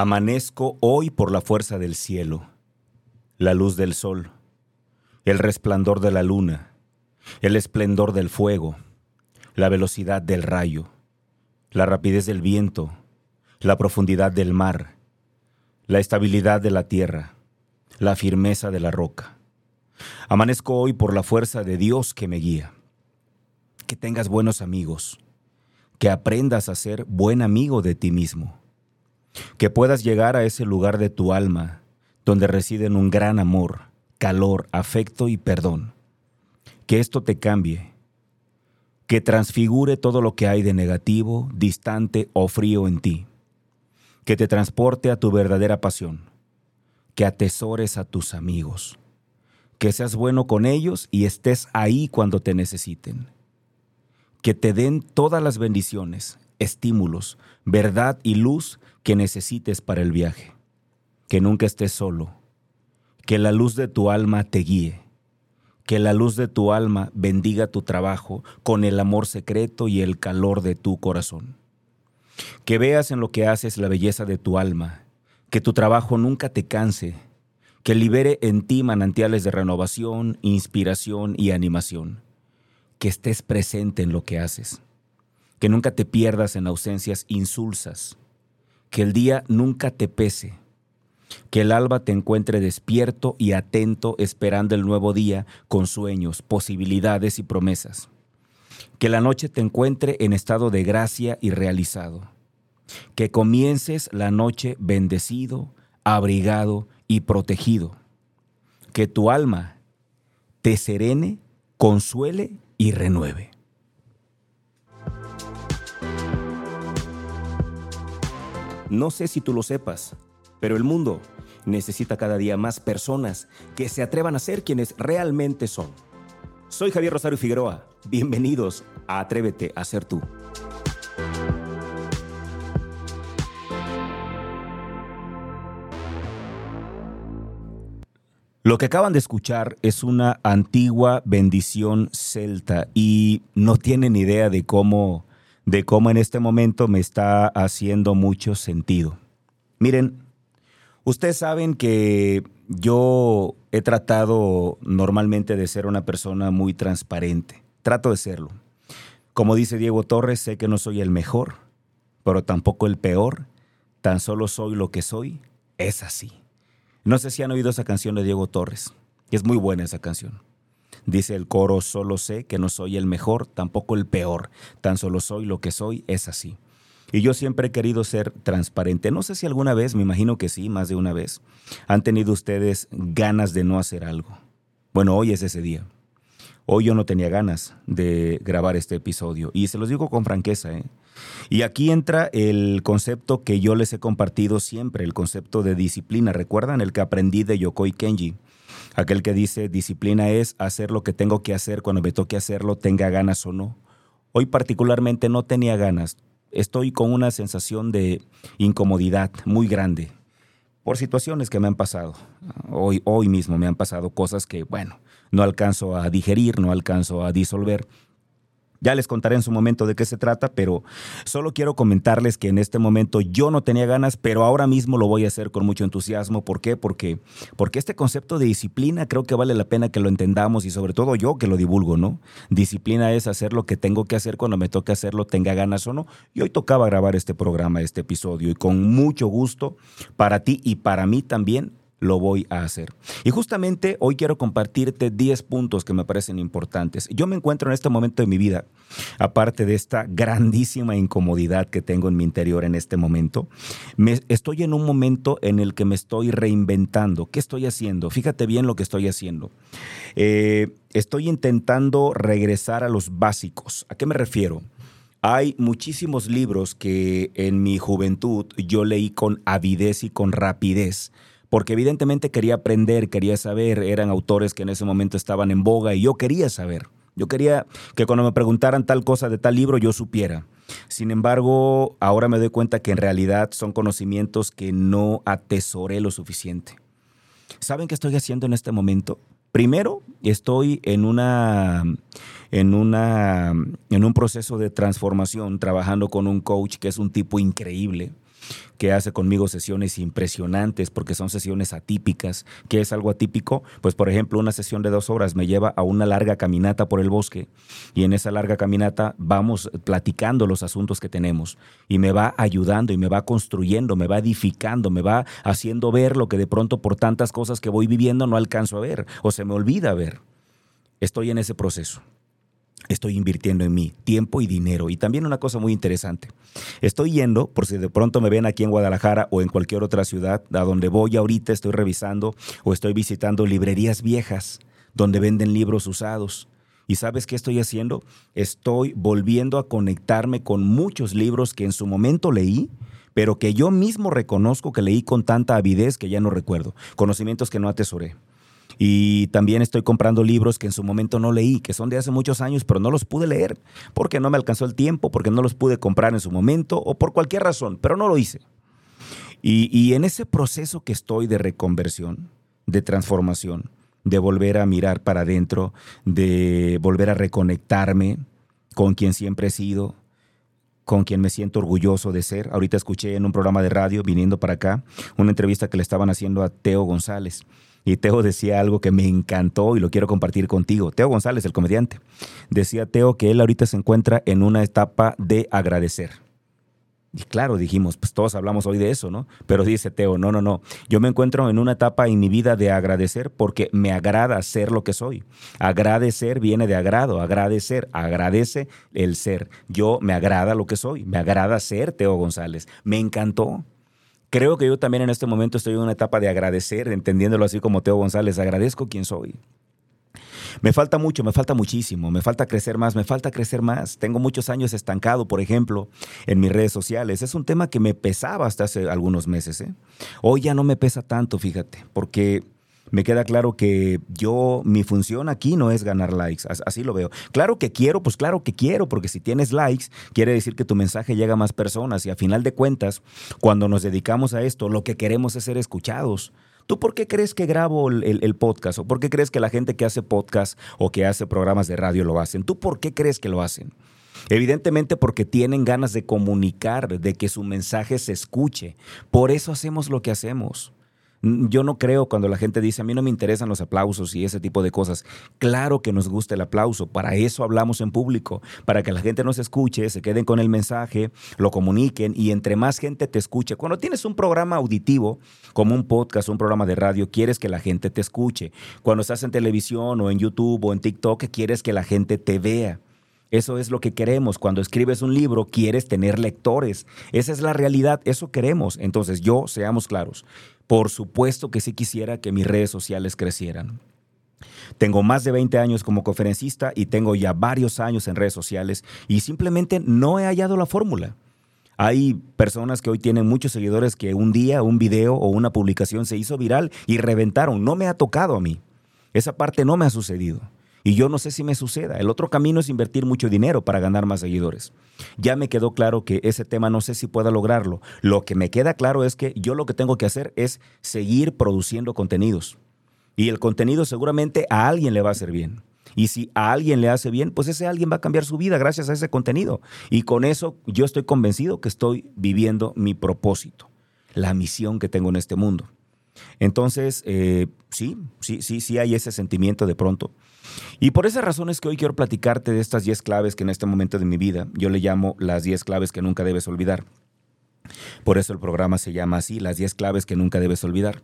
Amanezco hoy por la fuerza del cielo, la luz del sol, el resplandor de la luna, el esplendor del fuego, la velocidad del rayo, la rapidez del viento, la profundidad del mar, la estabilidad de la tierra, la firmeza de la roca. Amanezco hoy por la fuerza de Dios que me guía. Que tengas buenos amigos, que aprendas a ser buen amigo de ti mismo que puedas llegar a ese lugar de tu alma donde residen un gran amor, calor, afecto y perdón. Que esto te cambie, que transfigure todo lo que hay de negativo, distante o frío en ti, que te transporte a tu verdadera pasión, que atesores a tus amigos, que seas bueno con ellos y estés ahí cuando te necesiten, que te den todas las bendiciones, estímulos, verdad y luz que necesites para el viaje. Que nunca estés solo. Que la luz de tu alma te guíe. Que la luz de tu alma bendiga tu trabajo con el amor secreto y el calor de tu corazón. Que veas en lo que haces la belleza de tu alma. Que tu trabajo nunca te canse. Que libere en ti manantiales de renovación, inspiración y animación. Que estés presente en lo que haces que nunca te pierdas en ausencias insulsas, que el día nunca te pese, que el alba te encuentre despierto y atento esperando el nuevo día con sueños, posibilidades y promesas, que la noche te encuentre en estado de gracia y realizado, que comiences la noche bendecido, abrigado y protegido, que tu alma te serene, consuele y renueve. No sé si tú lo sepas, pero el mundo necesita cada día más personas que se atrevan a ser quienes realmente son. Soy Javier Rosario Figueroa. Bienvenidos a Atrévete a ser tú. Lo que acaban de escuchar es una antigua bendición celta y no tienen idea de cómo de cómo en este momento me está haciendo mucho sentido. Miren, ustedes saben que yo he tratado normalmente de ser una persona muy transparente. Trato de serlo. Como dice Diego Torres, sé que no soy el mejor, pero tampoco el peor. Tan solo soy lo que soy. Es así. No sé si han oído esa canción de Diego Torres. Es muy buena esa canción. Dice el coro, solo sé que no soy el mejor, tampoco el peor, tan solo soy lo que soy, es así. Y yo siempre he querido ser transparente. No sé si alguna vez, me imagino que sí, más de una vez, han tenido ustedes ganas de no hacer algo. Bueno, hoy es ese día. Hoy yo no tenía ganas de grabar este episodio y se los digo con franqueza. ¿eh? Y aquí entra el concepto que yo les he compartido siempre, el concepto de disciplina. ¿Recuerdan el que aprendí de Yokoi Kenji? Aquel que dice, disciplina es hacer lo que tengo que hacer cuando me toque hacerlo, tenga ganas o no. Hoy particularmente no tenía ganas. Estoy con una sensación de incomodidad muy grande por situaciones que me han pasado. Hoy, hoy mismo me han pasado cosas que, bueno, no alcanzo a digerir, no alcanzo a disolver. Ya les contaré en su momento de qué se trata, pero solo quiero comentarles que en este momento yo no tenía ganas, pero ahora mismo lo voy a hacer con mucho entusiasmo. ¿Por qué? Porque, porque este concepto de disciplina creo que vale la pena que lo entendamos y sobre todo yo que lo divulgo, ¿no? Disciplina es hacer lo que tengo que hacer cuando me toque hacerlo, tenga ganas o no. Y hoy tocaba grabar este programa, este episodio, y con mucho gusto para ti y para mí también lo voy a hacer. Y justamente hoy quiero compartirte 10 puntos que me parecen importantes. Yo me encuentro en este momento de mi vida, aparte de esta grandísima incomodidad que tengo en mi interior en este momento, me, estoy en un momento en el que me estoy reinventando. ¿Qué estoy haciendo? Fíjate bien lo que estoy haciendo. Eh, estoy intentando regresar a los básicos. ¿A qué me refiero? Hay muchísimos libros que en mi juventud yo leí con avidez y con rapidez porque evidentemente quería aprender, quería saber, eran autores que en ese momento estaban en boga y yo quería saber. Yo quería que cuando me preguntaran tal cosa de tal libro yo supiera. Sin embargo, ahora me doy cuenta que en realidad son conocimientos que no atesoré lo suficiente. ¿Saben qué estoy haciendo en este momento? Primero, estoy en una en una en un proceso de transformación trabajando con un coach que es un tipo increíble que hace conmigo sesiones impresionantes porque son sesiones atípicas. ¿Qué es algo atípico? Pues por ejemplo, una sesión de dos horas me lleva a una larga caminata por el bosque y en esa larga caminata vamos platicando los asuntos que tenemos y me va ayudando y me va construyendo, me va edificando, me va haciendo ver lo que de pronto por tantas cosas que voy viviendo no alcanzo a ver o se me olvida ver. Estoy en ese proceso estoy invirtiendo en mí, tiempo y dinero. Y también una cosa muy interesante, estoy yendo, por si de pronto me ven aquí en Guadalajara o en cualquier otra ciudad, a donde voy ahorita estoy revisando o estoy visitando librerías viejas donde venden libros usados. ¿Y sabes qué estoy haciendo? Estoy volviendo a conectarme con muchos libros que en su momento leí, pero que yo mismo reconozco que leí con tanta avidez que ya no recuerdo, conocimientos que no atesoré. Y también estoy comprando libros que en su momento no leí, que son de hace muchos años, pero no los pude leer porque no me alcanzó el tiempo, porque no los pude comprar en su momento o por cualquier razón, pero no lo hice. Y, en ese proceso que estoy de reconversión, de transformación, de volver a mirar para adentro, de volver a reconectarme con quien siempre he sido, con quien me siento orgulloso de ser. Ahorita escuché en un programa de radio, viniendo para acá, una entrevista que le estaban haciendo a Teo González. Y Teo decía algo que me encantó y lo quiero compartir contigo. Teo González, el comediante. Decía Teo que él ahorita se encuentra en una etapa de agradecer. Y claro, dijimos, pues todos hablamos hoy de eso, ¿no? Pero dice Teo, no, no, no. Yo me encuentro en una etapa en mi vida de agradecer porque me agrada ser lo que soy. Agradecer viene de agrado, agradecer, agradece el ser. Yo me agrada lo que soy, me agrada ser Teo González. Me encantó. Creo que yo también en este momento estoy en una etapa de agradecer, entendiéndolo así como Teo González, agradezco quién soy. Me falta mucho, me falta muchísimo, me falta crecer más, me falta crecer más. Tengo muchos años estancado, por ejemplo, en mis redes sociales. Es un tema que me pesaba hasta hace algunos meses. ¿eh? Hoy ya no me pesa tanto, fíjate, porque me queda claro que yo, mi función aquí no es ganar likes, así lo veo. Claro que quiero, pues claro que quiero, porque si tienes likes, quiere decir que tu mensaje llega a más personas y a final de cuentas, cuando nos dedicamos a esto, lo que queremos es ser escuchados. ¿Tú por qué crees que grabo el, podcast? ¿O por qué crees que la gente que hace podcast o que hace programas de radio lo hacen? ¿Tú por qué crees que lo hacen? Evidentemente porque tienen ganas de comunicar, de que su mensaje se escuche. Por eso hacemos lo que hacemos. Yo no creo cuando la gente dice, a mí no me interesan los aplausos y ese tipo de cosas. Claro que nos gusta el aplauso, para eso hablamos en público, para que la gente nos escuche, se queden con el mensaje, lo comuniquen y entre más gente te escuche. Cuando tienes un programa auditivo, como un podcast, un programa de radio, quieres que la gente te escuche. Cuando estás en televisión o en YouTube o en TikTok, quieres que la gente te vea. Eso es lo que queremos. Cuando escribes un libro, quieres tener lectores. Esa es la realidad, eso queremos. Entonces, yo, seamos claros, por supuesto que sí quisiera que mis redes sociales crecieran. Tengo más de 20 años como conferencista y tengo ya varios años en redes sociales y simplemente no he hallado la fórmula. Hay personas que hoy tienen muchos seguidores que un día un video o una publicación se hizo viral y reventaron. No me ha tocado a mí. Esa parte no me ha sucedido. Y yo no sé si me suceda. El otro camino es invertir mucho dinero para ganar más seguidores. Ya me quedó claro que ese tema no sé si pueda lograrlo. Lo que me queda claro es que yo lo que tengo que hacer es seguir produciendo contenidos. Y el contenido seguramente a alguien le va a hacer bien. Y si a alguien le hace bien, pues ese alguien va a cambiar su vida gracias a ese contenido. Y con eso yo estoy convencido que estoy viviendo mi propósito, la misión que tengo en este mundo. Entonces, eh, sí, sí, sí, sí hay ese sentimiento de pronto. Y por esas razones que hoy quiero platicarte de estas 10 claves que en este momento de mi vida yo le llamo las 10 claves que nunca debes olvidar. Por eso el programa se llama así, las 10 claves que nunca debes olvidar.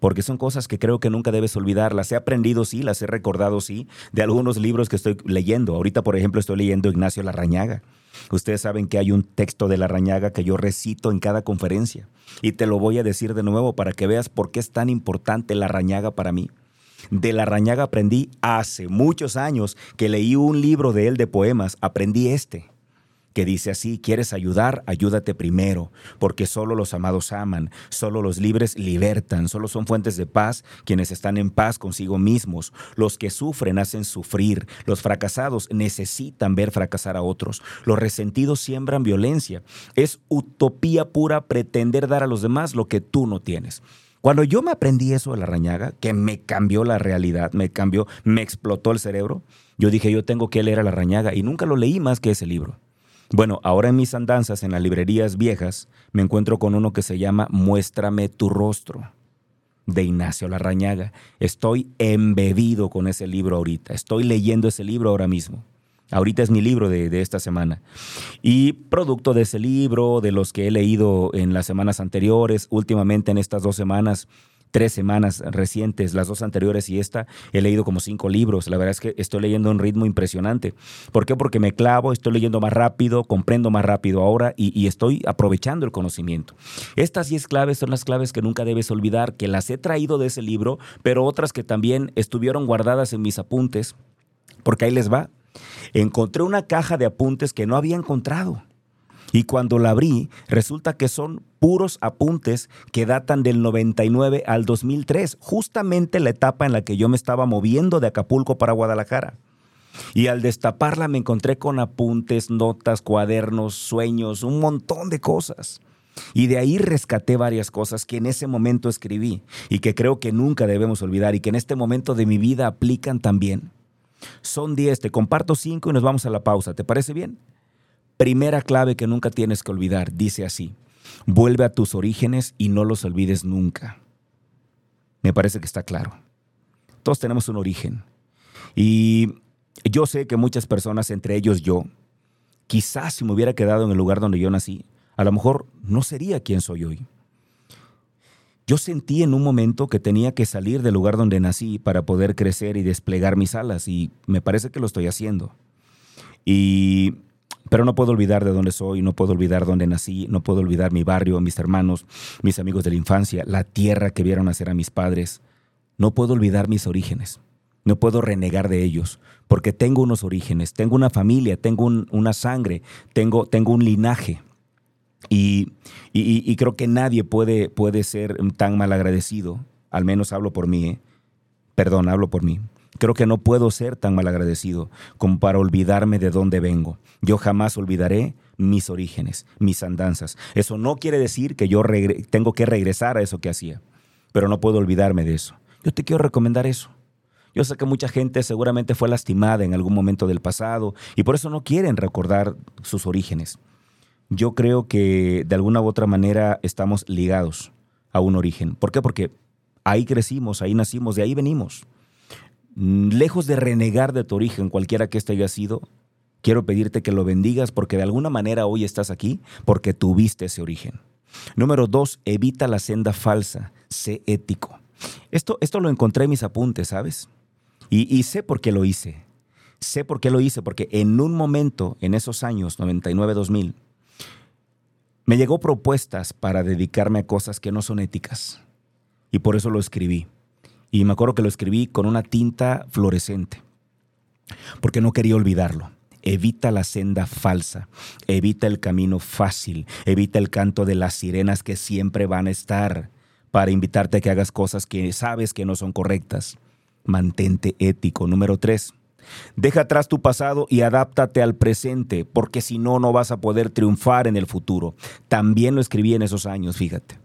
Porque son cosas que creo que nunca debes olvidar. Las he aprendido, sí, las he recordado, sí, de algunos libros que estoy leyendo. Ahorita, por ejemplo, estoy leyendo Ignacio Larrañaga. Ustedes saben que hay un texto de Larrañaga que yo recito en cada conferencia. Y te lo voy a decir de nuevo para que veas por qué es tan importante Larrañaga para mí. De la Rañaga aprendí hace muchos años que leí un libro de él de poemas, aprendí este que dice así, quieres ayudar, ayúdate primero, porque solo los amados aman, solo los libres libertan, solo son fuentes de paz quienes están en paz consigo mismos, los que sufren hacen sufrir, los fracasados necesitan ver fracasar a otros, los resentidos siembran violencia, es utopía pura pretender dar a los demás lo que tú no tienes. Cuando yo me aprendí eso de la rañaga, que me cambió la realidad, me cambió, me explotó el cerebro, yo dije, yo tengo que leer a la rañaga y nunca lo leí más que ese libro. Bueno, ahora en mis andanzas en las librerías viejas me encuentro con uno que se llama Muéstrame tu rostro de Ignacio Larrañaga. Estoy embebido con ese libro ahorita. Estoy leyendo ese libro ahora mismo. Ahorita es mi libro de, de, esta semana. Y producto de ese libro, de los que he leído en las semanas anteriores, últimamente en estas dos semanas, tres semanas recientes, las dos anteriores y esta, he leído como cinco libros. La verdad es que estoy leyendo a un ritmo impresionante. ¿Por qué? Porque me clavo, estoy leyendo más rápido, comprendo más rápido ahora y, y estoy aprovechando el conocimiento. Estas diez claves son las claves que nunca debes olvidar, que las he traído de ese libro, pero otras que también estuvieron guardadas en mis apuntes, porque ahí les va. Encontré una caja de apuntes que no había encontrado. Y cuando la abrí, resulta que son puros apuntes que datan del 99 al 2003, justamente la etapa en la que yo me estaba moviendo de Acapulco para Guadalajara. Y al destaparla me encontré con apuntes, notas, cuadernos, sueños, un montón de cosas. Y de ahí rescaté varias cosas que en ese momento escribí y que creo que nunca debemos olvidar y que en este momento de mi vida aplican también. Son 10, te comparto 5 y nos vamos a la pausa. ¿Te parece bien? Primera clave que nunca tienes que olvidar, dice así, vuelve a tus orígenes y no los olvides nunca. Me parece que está claro. Todos tenemos un origen. Y yo sé que muchas personas, entre ellos yo, quizás si me hubiera quedado en el lugar donde yo nací, a lo mejor no sería quien soy hoy. Yo sentí en un momento que tenía que salir del lugar donde nací para poder crecer y desplegar mis alas y me parece que lo estoy haciendo. Y pero no puedo olvidar de dónde soy, no puedo olvidar dónde nací, no puedo olvidar mi barrio, mis hermanos, mis amigos de la infancia, la tierra que vieron nacer a mis padres. No puedo olvidar mis orígenes. No puedo renegar de ellos, porque tengo unos orígenes, tengo una familia, tengo una sangre, tengo, tengo un linaje. Y, y, creo que nadie puede, puede ser tan mal agradecido, al menos hablo por mí, ¿eh? perdón, hablo por mí, Creo que no puedo ser tan malagradecido como para olvidarme de dónde vengo. Yo jamás olvidaré mis orígenes, mis andanzas. Eso no quiere decir que yo tengo que regresar a eso que hacía, pero no puedo olvidarme de eso. Yo te quiero recomendar eso. Yo sé que mucha gente seguramente fue lastimada en algún momento del pasado y por eso no quieren recordar sus orígenes. Yo creo que de alguna u otra manera estamos ligados a un origen. ¿Por qué? Porque ahí crecimos, ahí nacimos, de ahí venimos. Mm, lejos de renegar de tu origen, cualquiera que este haya sido, quiero pedirte que lo bendigas porque de alguna manera hoy estás aquí porque tuviste ese origen. Número dos, evita la senda falsa, sé ético. Esto, esto lo encontré en mis apuntes, ¿sabes? Y, y sé por qué lo hice. Sé por qué lo hice, porque en un momento, en esos años, 99-2000, me llegó propuestas para dedicarme a cosas que no son éticas. Y por eso lo escribí. Y me acuerdo que lo escribí con una tinta fluorescente, porque no quería olvidarlo. Evita la senda falsa, evita el camino fácil, evita el canto de las sirenas que siempre van a estar para invitarte a que hagas cosas que sabes que no son correctas. Mantente ético. Número tres, deja atrás tu pasado y adáptate al presente, porque si no, no vas a poder triunfar en el futuro. También lo escribí en esos años, fíjate.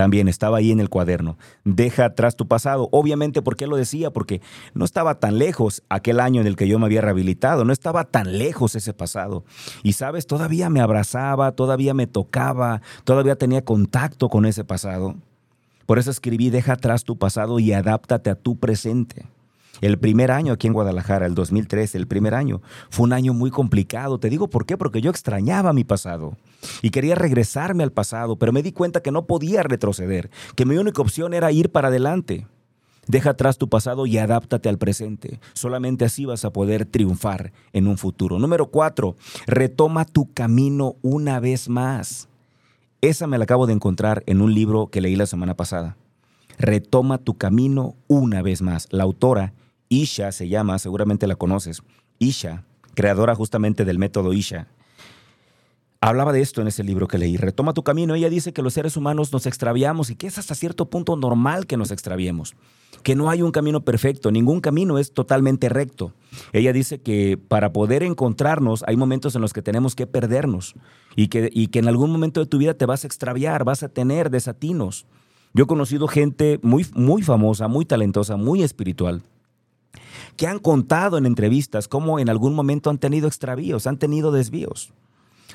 También estaba ahí en el cuaderno. Deja atrás tu pasado. Obviamente, ¿por qué lo decía? Porque no estaba tan lejos aquel año en el que yo me había rehabilitado. No estaba tan lejos ese pasado. Y sabes, todavía me abrazaba, todavía me tocaba, todavía tenía contacto con ese pasado. Por eso escribí, deja atrás tu pasado y adáptate a tu presente. El primer año aquí en Guadalajara, el 2013, el primer año, fue un año muy complicado. Te digo por qué, porque yo extrañaba mi pasado y quería regresarme al pasado, pero me di cuenta que no podía retroceder, que mi única opción era ir para adelante. Deja atrás tu pasado y adáptate al presente. Solamente así vas a poder triunfar en un futuro. Número cuatro, retoma tu camino una vez más. Esa me la acabo de encontrar en un libro que leí la semana pasada. Retoma tu camino una vez más. La autora Isha se llama, seguramente la conoces. Isha, creadora justamente del método Isha. Hablaba de esto en ese libro que leí. Retoma tu camino. Ella dice que los seres humanos nos extraviamos y que es hasta cierto punto normal que nos extraviemos. Que no hay un camino perfecto, ningún camino es totalmente recto. Ella dice que para poder encontrarnos hay momentos en los que tenemos que perdernos y que, y que en algún momento de tu vida te vas a extraviar, vas a tener desatinos. Yo he conocido gente muy, muy famosa, muy talentosa, muy espiritual, que han contado en entrevistas cómo en algún momento han tenido extravíos, han tenido desvíos.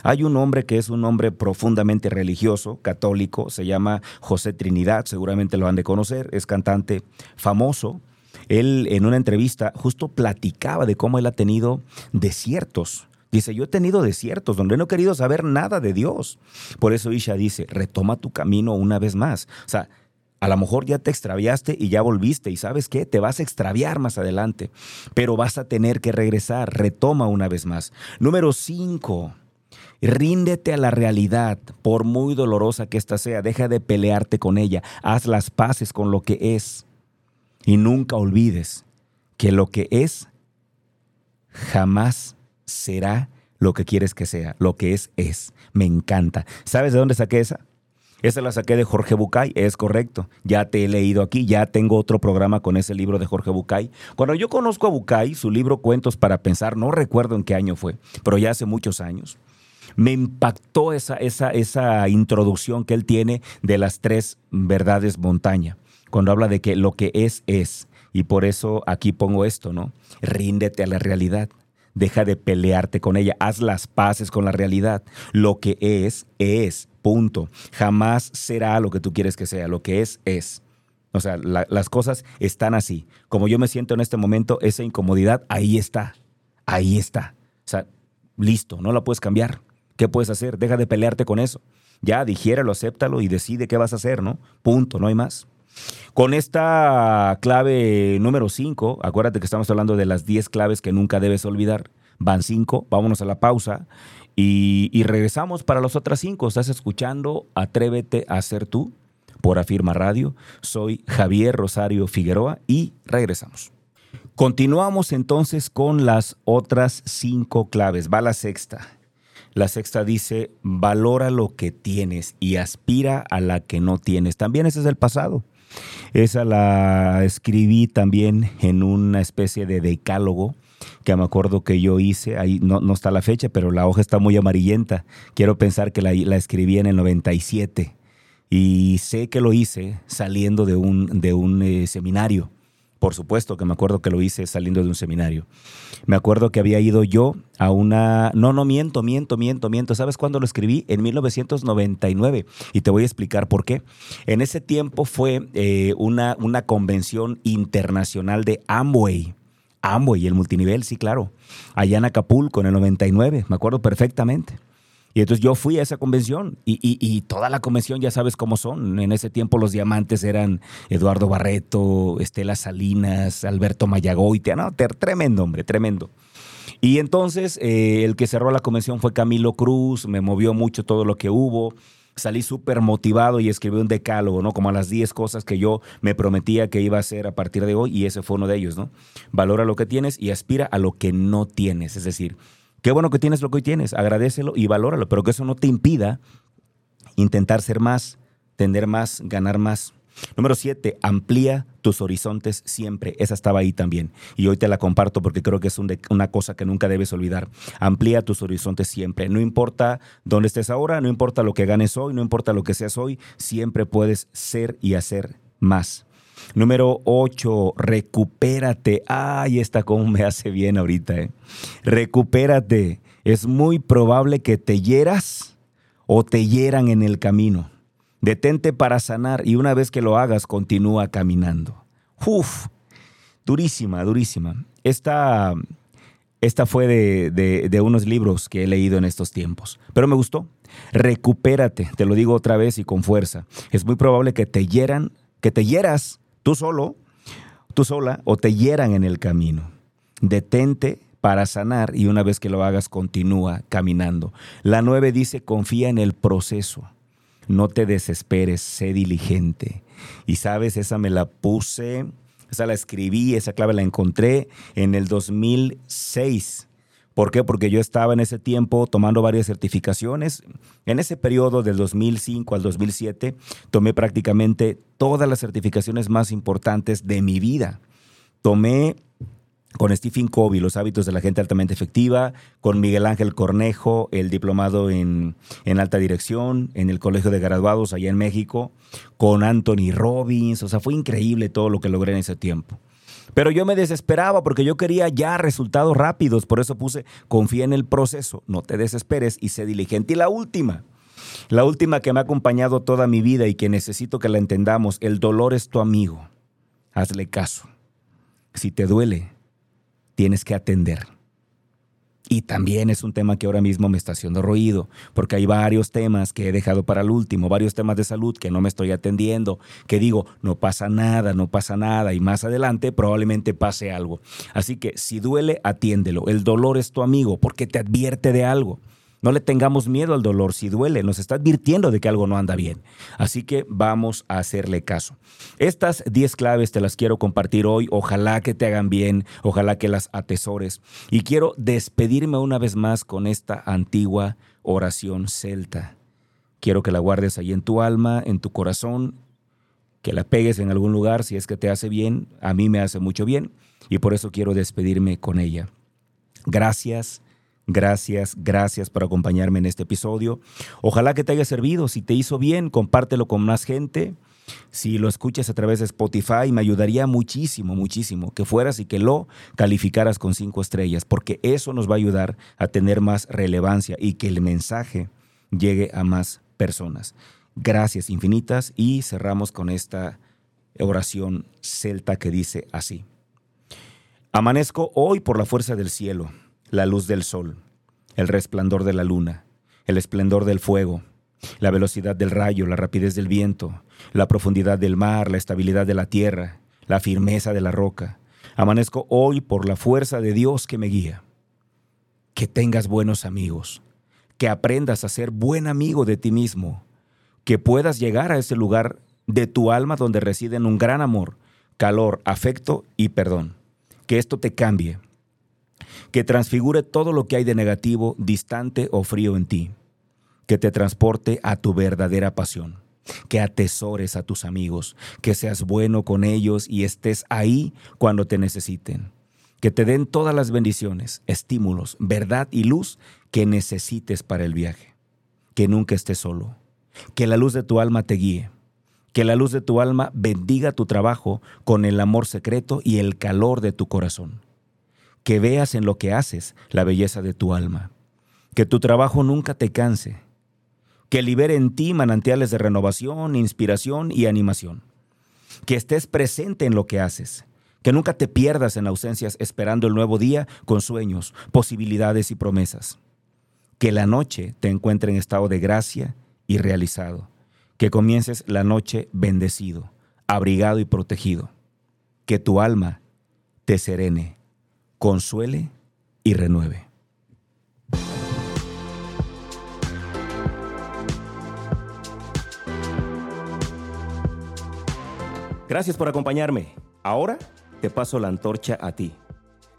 Hay un hombre que es un hombre profundamente religioso, católico, se llama José Trinidad, seguramente lo han de conocer, es cantante famoso. Él en una entrevista justo platicaba de cómo él ha tenido desiertos. Dice, yo he tenido desiertos donde no he querido saber nada de Dios. Por eso Isha dice, retoma tu camino una vez más. O sea, a lo mejor ya te extraviaste y ya volviste y sabes qué, te vas a extraviar más adelante, pero vas a tener que regresar, retoma una vez más. Número cinco, ríndete a la realidad, por muy dolorosa que ésta sea, deja de pelearte con ella, haz las paces con lo que es y nunca olvides que lo que es jamás será lo que quieres que sea, lo que es es. Me encanta. ¿Sabes de dónde saqué esa? Esa la saqué de Jorge Bucay, es correcto. Ya te he leído aquí, ya tengo otro programa con ese libro de Jorge Bucay. Cuando yo conozco a Bucay, su libro Cuentos para Pensar, no recuerdo en qué año fue, pero ya hace muchos años, me impactó esa, esa, esa introducción que él tiene de las tres verdades montaña, cuando habla de que lo que es es. Y por eso aquí pongo esto, ¿no? Ríndete a la realidad. Deja de pelearte con ella. Haz las paces con la realidad. Lo que es, es. Punto. Jamás será lo que tú quieres que sea. Lo que es, es. O sea, las cosas están así. Como yo me siento en este momento, esa incomodidad, ahí está. Ahí está. O sea, listo, no la puedes cambiar. ¿Qué puedes hacer? Deja de pelearte con eso. Ya, digiéralo, acéptalo y decide qué vas a hacer, ¿no? Punto, no hay más. Con esta clave número 5, acuérdate que estamos hablando de las 10 claves que nunca debes olvidar. Van 5, vámonos a la pausa y, regresamos para las otras cinco. Estás escuchando Atrévete a ser tú por Afirma Radio. Soy Javier Rosario Figueroa y regresamos. Continuamos entonces con las otras cinco claves. Va la sexta. La sexta dice, valora lo que tienes y aspira a la que no tienes. También ese es el pasado. Esa la escribí también en una especie de decálogo que me acuerdo que yo hice, ahí no, no, está la fecha, pero la hoja está muy amarillenta. Quiero pensar que la, la escribí en el 97 y sé que lo hice saliendo de un, de un eh, seminario. Por supuesto que me acuerdo que lo hice saliendo de un seminario. Me acuerdo que había ido yo a una... No, no, miento, miento, miento, miento. ¿Sabes cuándo lo escribí? En 1999. Y te voy a explicar por qué. En ese tiempo fue eh, una, una convención internacional de Amway y el multinivel, sí, claro. Allá en Acapulco, en el 99, me acuerdo perfectamente. Y entonces yo fui a esa convención y, toda la convención ya sabes cómo son. En ese tiempo los diamantes eran Eduardo Barreto, Estela Salinas, Alberto Mayagoitia, no, tremendo hombre, tremendo. Y entonces eh, el que cerró la convención fue Camilo Cruz, me movió mucho todo lo que hubo salí súper motivado y escribí un decálogo, ¿no? Como a las 10 cosas que yo me prometía que iba a hacer a partir de hoy y ese fue uno de ellos, ¿no? Valora lo que tienes y aspira a lo que no tienes. Es decir, qué bueno que tienes lo que hoy tienes, agradecelo y valóralo, pero que eso no te impida intentar ser más, tener más, ganar más. Número siete, amplía tus horizontes siempre. Esa estaba ahí también. Y hoy te la comparto porque creo que es una cosa que nunca debes olvidar. Amplía tus horizontes siempre. No importa dónde estés ahora, no importa lo que ganes hoy, no importa lo que seas hoy, siempre puedes ser y hacer más. Número 8, recupérate. Ay, esta como me hace bien ahorita. ¿eh? Recupérate. Es muy probable que te hieras o te hieran en el camino. Detente para sanar y una vez que lo hagas, continúa caminando. Uf, durísima, durísima. Esta, esta fue de, de, unos libros que he leído en estos tiempos, pero me gustó. Recupérate, te lo digo otra vez y con fuerza. Es muy probable que te hieran, que te hieras tú solo, tú sola, o te hieran en el camino. Detente para sanar y una vez que lo hagas, continúa caminando. La nueve dice, confía en el proceso no te desesperes, sé diligente. Y sabes, esa me la puse, esa la escribí, esa clave la encontré en el 2006. ¿Por qué? Porque yo estaba en ese tiempo tomando varias certificaciones. En ese periodo del 2005 al 2007 tomé prácticamente todas las certificaciones más importantes de mi vida. Tomé con Stephen Covey, Los hábitos de la gente altamente efectiva, con Miguel Ángel Cornejo, el diplomado en, alta dirección, en el Colegio de Graduados allá en México, con Anthony Robbins, o sea, fue increíble todo lo que logré en ese tiempo. Pero yo me desesperaba porque yo quería ya resultados rápidos, por eso puse confía en el proceso, no te desesperes y sé diligente. Y la última, la última que me ha acompañado toda mi vida y que necesito que la entendamos, el dolor es tu amigo. Hazle caso. Si te duele, tienes que atender. Y también es un tema que ahora mismo me está haciendo ruido, porque hay varios temas que he dejado para el último, varios temas de salud que no me estoy atendiendo, que digo, no pasa nada, no pasa nada, y más adelante probablemente pase algo. Así que si duele, atiéndelo. El dolor es tu amigo porque te advierte de algo. No le tengamos miedo al dolor si duele, nos está advirtiendo de que algo no anda bien. Así que vamos a hacerle caso. Estas 10 claves te las quiero compartir hoy, ojalá que te hagan bien, ojalá que las atesores. Y quiero despedirme una vez más con esta antigua oración celta. Quiero que la guardes ahí en tu alma, en tu corazón, que la pegues en algún lugar si es que te hace bien, a mí me hace mucho bien y por eso quiero despedirme con ella. Gracias Gracias, gracias por acompañarme en este episodio. Ojalá que te haya servido. Si te hizo bien, compártelo con más gente. Si lo escuchas a través de Spotify, me ayudaría muchísimo, muchísimo que fueras y que lo calificaras con cinco estrellas, porque eso nos va a ayudar a tener más relevancia y que el mensaje llegue a más personas. Gracias infinitas y cerramos con esta oración celta que dice así. Amanezco hoy por la fuerza del cielo la luz del sol, el resplandor de la luna, el esplendor del fuego, la velocidad del rayo, la rapidez del viento, la profundidad del mar, la estabilidad de la tierra, la firmeza de la roca. Amanezco hoy por la fuerza de Dios que me guía. Que tengas buenos amigos, que aprendas a ser buen amigo de ti mismo, que puedas llegar a ese lugar de tu alma donde residen un gran amor, calor, afecto y perdón. Que esto te cambie, que transfigure todo lo que hay de negativo, distante o frío en ti, que te transporte a tu verdadera pasión, que atesores a tus amigos, que seas bueno con ellos y estés ahí cuando te necesiten, que te den todas las bendiciones, estímulos, verdad y luz que necesites para el viaje, que nunca estés solo, que la luz de tu alma te guíe. Que la luz de tu alma bendiga tu trabajo con el amor secreto y el calor de tu corazón que veas en lo que haces la belleza de tu alma, que tu trabajo nunca te canse, que libere en ti manantiales de renovación, inspiración y animación, que estés presente en lo que haces, que nunca te pierdas en ausencias esperando el nuevo día con sueños, posibilidades y promesas, que la noche te encuentre en estado de gracia y realizado, que comiences la noche bendecido, abrigado y protegido, que tu alma te serene consuele y renueve. Gracias por acompañarme. Ahora te paso la antorcha a ti.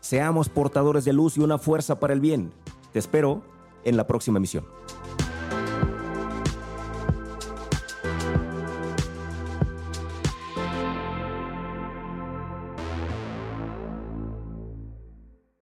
Seamos portadores de luz y una fuerza para el bien. Te espero en la próxima emisión.